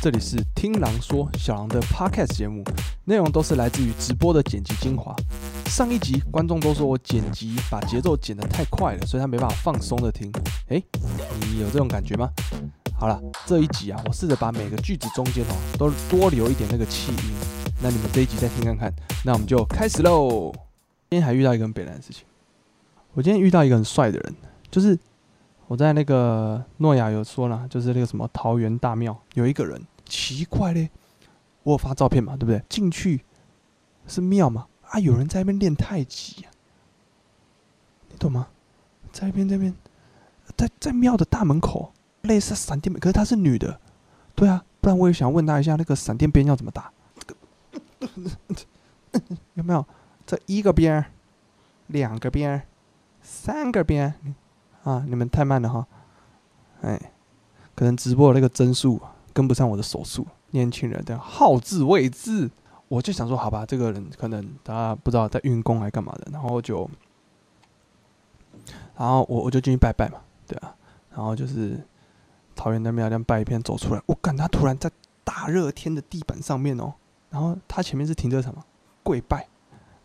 这里是听狼说小狼的 Podcast 节目，内容都是来自于直播的剪辑精华。上一集观众都说我剪辑把节奏剪得太快了，所以他没办法放松的听。诶，你有这种感觉吗？好了，这一集啊，我试着把每个句子中间哦都多留一点那个气音。那你们这一集再听看看。那我们就开始喽。今天还遇到一个很北南的事情，我今天遇到一个很帅的人，就是。我在那个诺亚有说了，就是那个什么桃园大庙有一个人，奇怪嘞，我有发照片嘛，对不对？进去是庙嘛，啊，有人在那边练太极，你懂吗？在那边这边，在在庙的大门口，类似闪电，可是她是女的，对啊，不然我也想问她一下，那个闪电鞭要怎么打？有没有？这一个边，两个边，三个边。啊！你们太慢了哈，哎，可能直播的那个帧数跟不上我的手速。年轻人的好自为之，我就想说，好吧，这个人可能他不知道在运功还干嘛的，然后就，然后我我就进去拜拜嘛，对啊，然后就是桃园那边这样拜一遍走出来，我感他突然在大热天的地板上面哦，然后他前面是停车场嘛，跪拜，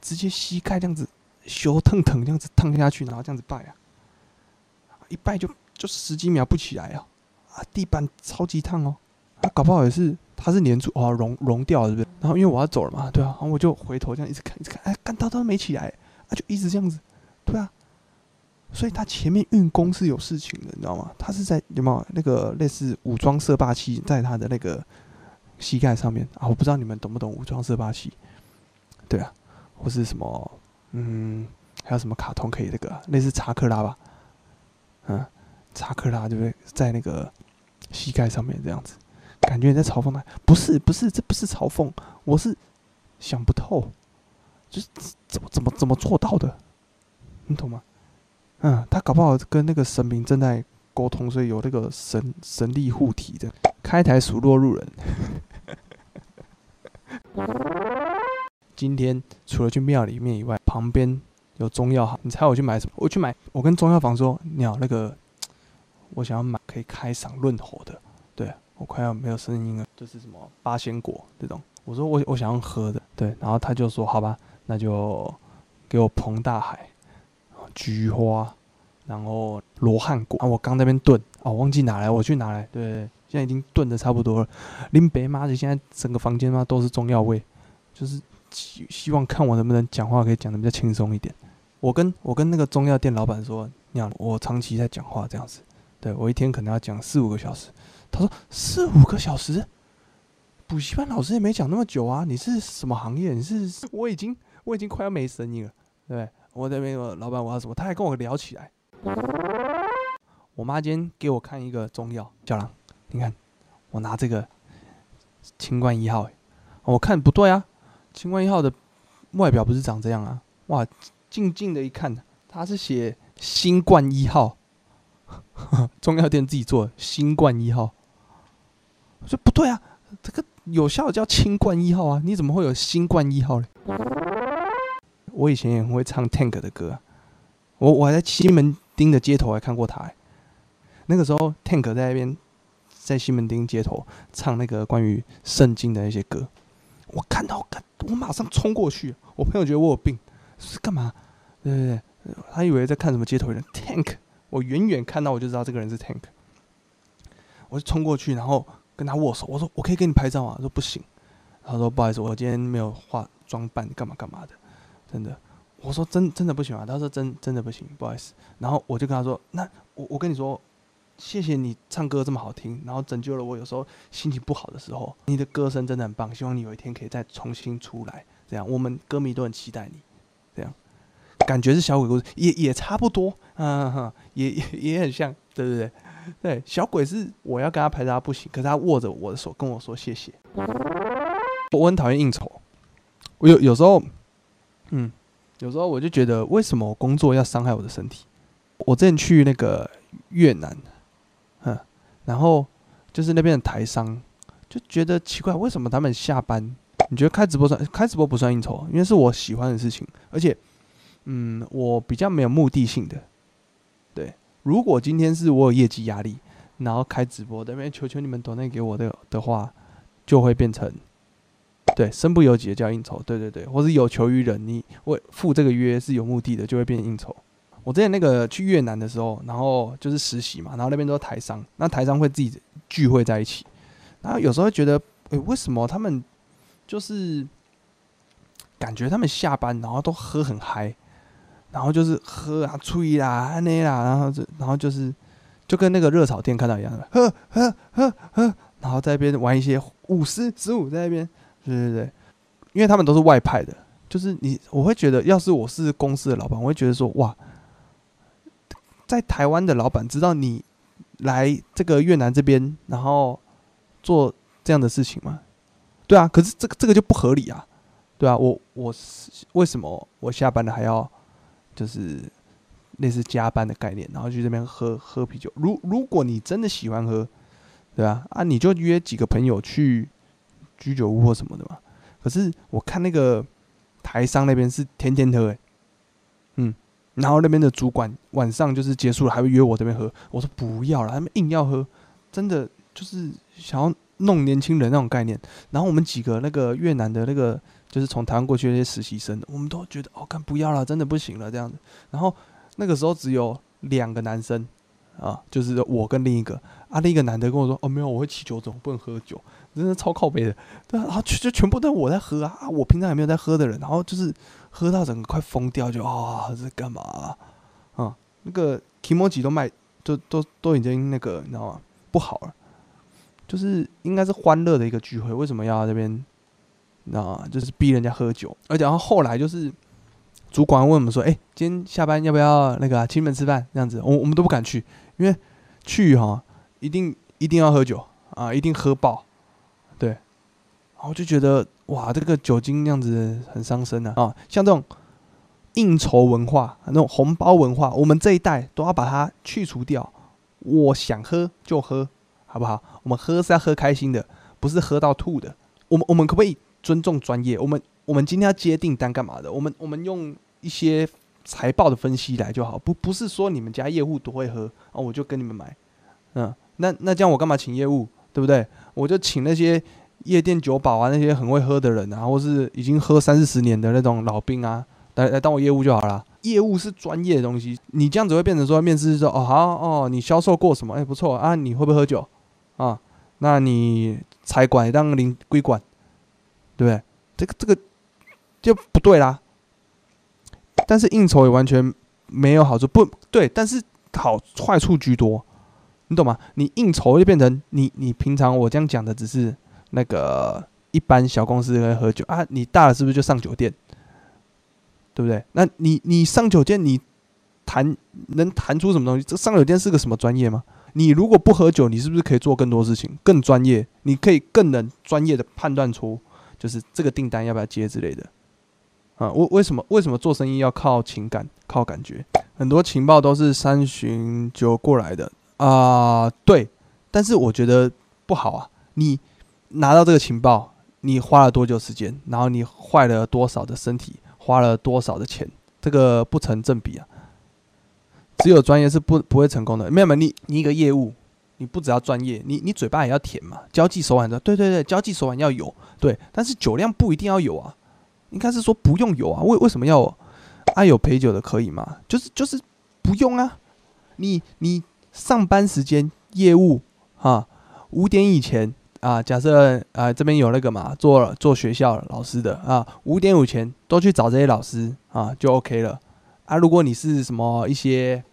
直接膝盖这样子羞腾腾这样子烫下去，然后这样子拜啊。一拜就就十几秒不起来啊啊！地板超级烫哦，啊搞不好也是他是粘住哦融融掉了，对不对？然后因为我要走了嘛，对啊，然后我就回头这样一直看一直看，哎，干到都没起来啊，就一直这样子，对啊。所以他前面运功是有事情的，你知道吗？他是在有没有那个类似武装色霸气在他的那个膝盖上面啊？我不知道你们懂不懂武装色霸气？对啊，或是什么嗯，还有什么卡通可以那个类似查克拉吧？嗯，查克拉对不对？在那个膝盖上面这样子，感觉你在嘲讽他？不是，不是，这不是嘲讽，我是想不透，就是怎么怎么怎么做到的？你懂吗？嗯，他搞不好跟那个神明正在沟通，所以有那个神神力护体的。开台数落路人。今天除了去庙里面以外，旁边。有中药哈，你猜我去买什么？我去买，我跟中药房说，你好，那个我想要买可以开嗓润喉的，对我快要没有声音了，就是什么八仙果这种。我说我我想要喝的，对，然后他就说好吧，那就给我彭大海、菊花，然后罗汉果啊。我刚那边炖哦，忘记拿来，我去拿来。对，现在已经炖的差不多了。林北妈的，现在整个房间嘛都是中药味，就是希希望看我能不能讲话可以讲的比较轻松一点。我跟我跟那个中药店老板说，你好，我长期在讲话这样子，对我一天可能要讲四五个小时。他说四五个小时，补习班老师也没讲那么久啊。你是什么行业？你是我已经我已经快要没声音了，对我那边有老板我要什么，他还跟我聊起来。我妈今天给我看一个中药，小狼，你看我拿这个清冠一号，我看不对啊，清冠一号的外表不是长这样啊，哇！静静的一看，他是写“新冠一号”，中药店自己做“新冠一号”。我说不对啊，这个有效的叫“清冠一号”啊，你怎么会有“新冠一号”嘞？我以前也会唱 Tank 的歌，我我还在西门町的街头还看过他。那个时候 Tank 在那边在西门町街头唱那个关于圣经的那些歌，我看到，我马上冲过去。我朋友觉得我有病，是干嘛？对对对，他以为在看什么街头人。Tank，我远远看到我就知道这个人是 Tank，我就冲过去，然后跟他握手，我说我可以给你拍照啊？他说不行，他说不好意思，我今天没有化妆扮，干嘛干嘛的，真的，我说真真的不行啊，他说真真的不行，不好意思，然后我就跟他说，那我我跟你说，谢谢你唱歌这么好听，然后拯救了我有时候心情不好的时候，你的歌声真的很棒，希望你有一天可以再重新出来，这样。我们歌迷都很期待你，这样。感觉是小鬼故事，也也差不多，嗯哼，也也也很像，对对对，对，小鬼是我要跟他拍照不行，可是他握着我的手跟我说谢谢。我很讨厌应酬，我有有时候，嗯，有时候我就觉得为什么我工作要伤害我的身体？我之前去那个越南，嗯，然后就是那边的台商就觉得奇怪，为什么他们下班？你觉得开直播算开直播不算应酬？因为是我喜欢的事情，而且。嗯，我比较没有目的性的，对。如果今天是我有业绩压力，然后开直播，那边求求你们多那给我的的话，就会变成对身不由己的叫应酬，对对对，或是有求于人，你为付这个约是有目的的，就会变应酬。我之前那个去越南的时候，然后就是实习嘛，然后那边都是台商，那台商会自己聚会在一起，然后有时候会觉得，诶，为什么他们就是感觉他们下班然后都喝很嗨，然后就是喝啊吹啦那啦，然后就然后就是就跟那个热炒店看到一样的，喝喝喝喝，然后在那边玩一些五十十五在那边，对对对，因为他们都是外派的，就是你我会觉得，要是我是公司的老板，我会觉得说，哇。在台湾的老板知道你来这个越南这边，然后做这样的事情吗？对啊，可是这个这个就不合理啊，对啊，我我是为什么我下班了还要就是类似加班的概念，然后去这边喝喝啤酒？如如果你真的喜欢喝，对啊，啊你就约几个朋友去居酒屋或什么的嘛。可是我看那个台商那边是天天喝，诶，嗯。然后那边的主管晚上就是结束了，还会约我这边喝。我说不要了，他们硬要喝，真的就是想要弄年轻人那种概念。然后我们几个那个越南的那个就是从台湾过去那些实习生，我们都觉得哦，干不要了，真的不行了这样子。然后那个时候只有两个男生啊，就是我跟另一个啊，另一个男的跟我说哦，没有，我会起酒种，不能喝酒，真的超靠背的。对啊，然后就就全部都我在喝啊，我平常也没有在喝的人，然后就是。喝到整个快疯掉，就啊，这干嘛啊？那个 Kimoji 都卖，都都都已经那个，你知道吗？不好了，就是应该是欢乐的一个聚会，为什么要这边？啊，就是逼人家喝酒，而且然后后来就是主管问我们说：“哎，今天下班要不要那个请你们吃饭？”这样子，我我们都不敢去，因为去哈一定一定要喝酒啊，一定喝爆，对，然后就觉得。哇，这个酒精那样子很伤身啊！啊，像这种应酬文化、那种红包文化，我们这一代都要把它去除掉。我想喝就喝，好不好？我们喝是要喝开心的，不是喝到吐的。我们我们可不可以尊重专业？我们我们今天要接订单干嘛的？我们我们用一些财报的分析来就好，不不是说你们家业务多会喝啊，我就跟你们买。嗯，那那这样我干嘛请业务？对不对？我就请那些。夜店酒保啊，那些很会喝的人啊，或是已经喝三四十年的那种老兵啊，来来当我业务就好了。业务是专业的东西，你这样子会变成说面试说哦好哦，你销售过什么？哎不错啊，你会不会喝酒啊？那你财管当领归管，对不对？这个这个就不对啦。但是应酬也完全没有好处，不对，但是好坏处居多，你懂吗？你应酬就变成你你平常我这样讲的只是。那个一般小公司会喝酒啊，你大了是不是就上酒店？对不对？那你你上酒店，你谈能谈出什么东西？这上酒店是个什么专业吗？你如果不喝酒，你是不是可以做更多事情，更专业？你可以更能专业的判断出，就是这个订单要不要接之类的。啊，为为什么为什么做生意要靠情感、靠感觉？很多情报都是三巡酒过来的啊，对。但是我觉得不好啊，你。拿到这个情报，你花了多久时间？然后你坏了多少的身体，花了多少的钱？这个不成正比啊！只有专业是不不会成功的。没有没有，你你一个业务，你不只要专业，你你嘴巴也要甜嘛，交际手腕的，对对对，交际手腕要有，对，但是酒量不一定要有啊，应该是说不用有啊。为为什么要爱有陪酒的可以吗？就是就是不用啊。你你上班时间业务啊，五点以前。啊，假设啊这边有那个嘛，做做学校老师的啊，五点五前都去找这些老师啊，就 OK 了。啊，如果你是什么一些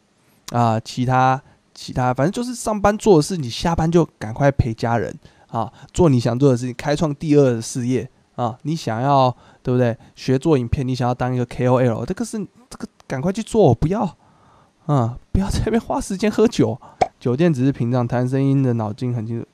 啊其他其他，反正就是上班做的事，你下班就赶快陪家人啊，做你想做的事情，开创第二事业啊。你想要对不对？学做影片，你想要当一个 KOL，这个是这个赶快去做，不要啊，不要在那边花时间喝酒。酒店只是屏障，谈声音的脑筋很清楚。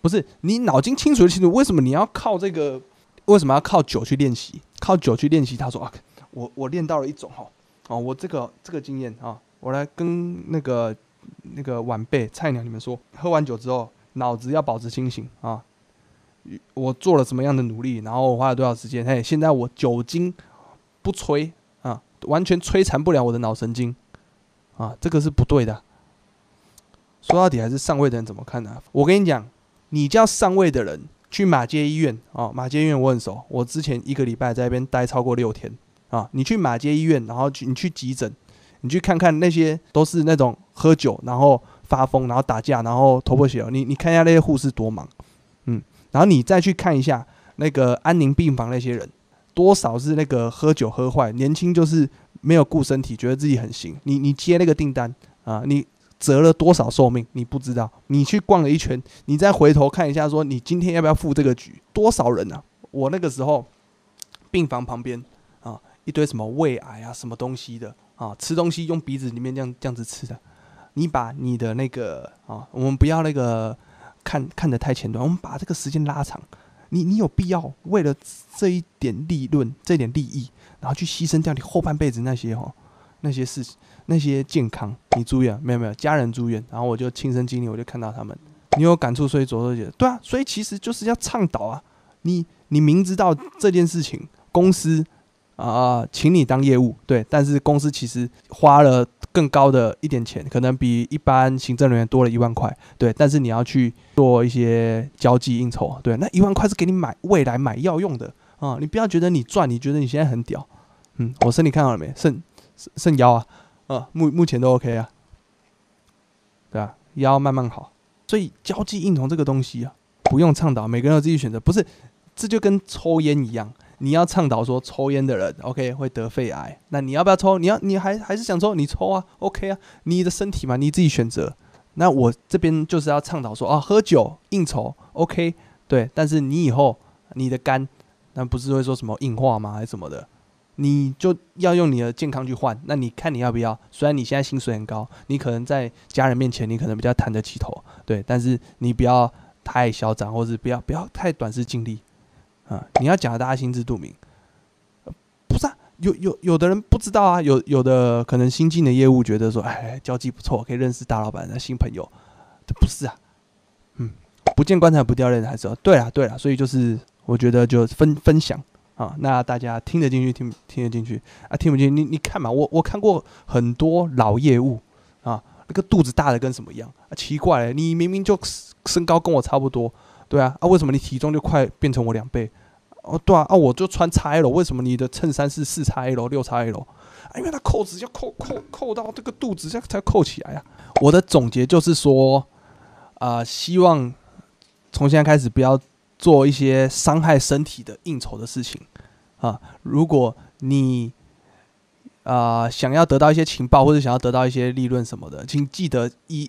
不是你脑筋清楚就清楚，为什么你要靠这个？为什么要靠酒去练习？靠酒去练习？他说啊，我我练到了一种哈，哦，我这个这个经验啊，我来跟那个那个晚辈菜鸟你们说，喝完酒之后脑子要保持清醒啊。我做了什么样的努力，然后我花了多少时间？嘿，现在我酒精不摧啊，完全摧残不了我的脑神经啊，这个是不对的。说到底还是上位的人怎么看呢？我跟你讲。你叫上位的人去马街医院啊，马街医院我很熟，我之前一个礼拜在那边待超过六天啊。你去马街医院，然后去你去急诊，你去看看那些都是那种喝酒然后发疯，然后打架，然后头破血流。你你看一下那些护士多忙，嗯，然后你再去看一下那个安宁病房那些人，多少是那个喝酒喝坏，年轻就是没有顾身体，觉得自己很行。你你接那个订单啊，你。折了多少寿命？你不知道。你去逛了一圈，你再回头看一下，说你今天要不要付这个局？多少人啊？我那个时候病房旁边，一堆什么胃癌啊，什么东西的啊，吃东西用鼻子里面这样这样子吃的。你把你的那个啊，我们不要那个看看得太前端，我们把这个时间拉长。你你有必要为了这一点利润、这点利益，然后去牺牲掉你后半辈子那些哦那些事情？那些健康，你住院没有没有？家人住院，然后我就亲身经历，我就看到他们，你有感触，所以左手姐对啊，所以其实就是要倡导啊，你你明知道这件事情，公司啊，请你当业务，对，但是公司其实花了更高的一点钱，可能比一般行政人员多了一万块，对，但是你要去做一些交际应酬，对，那一万块是给你买未来买药用的。啊，你不要觉得你赚，你觉得你现在很屌，嗯，我身体看好了没？肾肾腰啊。啊，目目前都 OK 啊，对啊，腰慢慢好，所以交际应酬这个东西啊，不用倡导，每个人有自己选择，不是，这就跟抽烟一样，你要倡导说抽烟的人 OK 会得肺癌，那你要不要抽？你要你还还是想抽？你抽啊，OK 啊，你的身体嘛，你自己选择。那我这边就是要倡导说啊，喝酒应酬 OK，对，但是你以后你的肝，那不是会说什么硬化吗？还是什么的？你就要用你的健康去换，那你看你要不要？虽然你现在薪水很高，你可能在家人面前你可能比较谈得起头，对，但是你不要太嚣张，或是不要不要太短视尽力啊！你要讲的大家心知肚明，不是啊？有有有的人不知道啊，有有的可能新进的业务觉得说，哎，交际不错，可以认识大老板的新朋友，这不是啊？嗯，不见棺材不掉泪还是对啊对啊，所以就是我觉得就分分享。啊，那大家听得进去，听听得进去啊？听不进？你你看嘛，我我看过很多老业务啊，那个肚子大的跟什么一样啊？奇怪，你明明就身高跟我差不多，对啊，啊为什么你体重就快变成我两倍？哦，对啊，啊我就穿 XL，为什么你的衬衫是四 XL、六 XL？啊，因为它扣子要扣扣扣到这个肚子才才扣起来啊。我的总结就是说，啊，希望从现在开始不要。做一些伤害身体的应酬的事情啊！如果你啊想要得到一些情报或者想要得到一些利润什么的，请记得一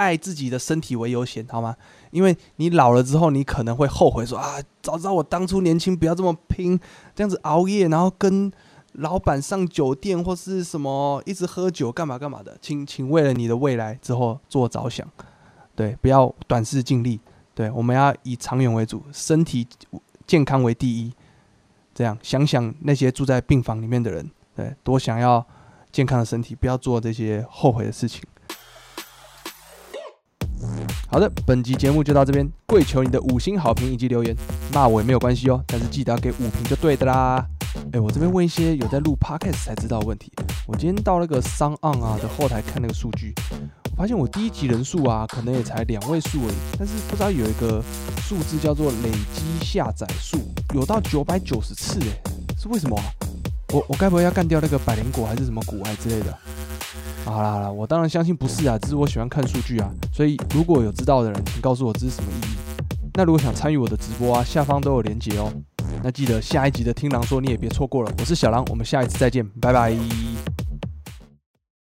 爱自己的身体为优先，好吗？因为你老了之后，你可能会后悔说啊，早知道我当初年轻不要这么拼，这样子熬夜，然后跟老板上酒店或是什么一直喝酒干嘛干嘛的，请请为了你的未来之后做着想，对，不要短视尽力。对，我们要以长远为主，身体健康为第一。这样想想那些住在病房里面的人，对，多想要健康的身体，不要做这些后悔的事情。好的，本集节目就到这边，跪求你的五星好评以及留言，骂我也没有关系哦，但是记得要给五评就对的啦。哎，我这边问一些有在录 podcast 才知道的问题。我今天到那个商岸啊的后台看那个数据。我发现我第一集人数啊，可能也才两位数而已，但是不知道有一个数字叫做累积下载数，有到九百九十次哎，是为什么？我我该不会要干掉那个百灵果还是什么骨癌之类的？好了好了，我当然相信不是啊，只是我喜欢看数据啊，所以如果有知道的人，请告诉我这是什么意义。那如果想参与我的直播啊，下方都有连结哦。那记得下一集的听狼说你也别错过了，我是小狼，我们下一次再见，拜拜。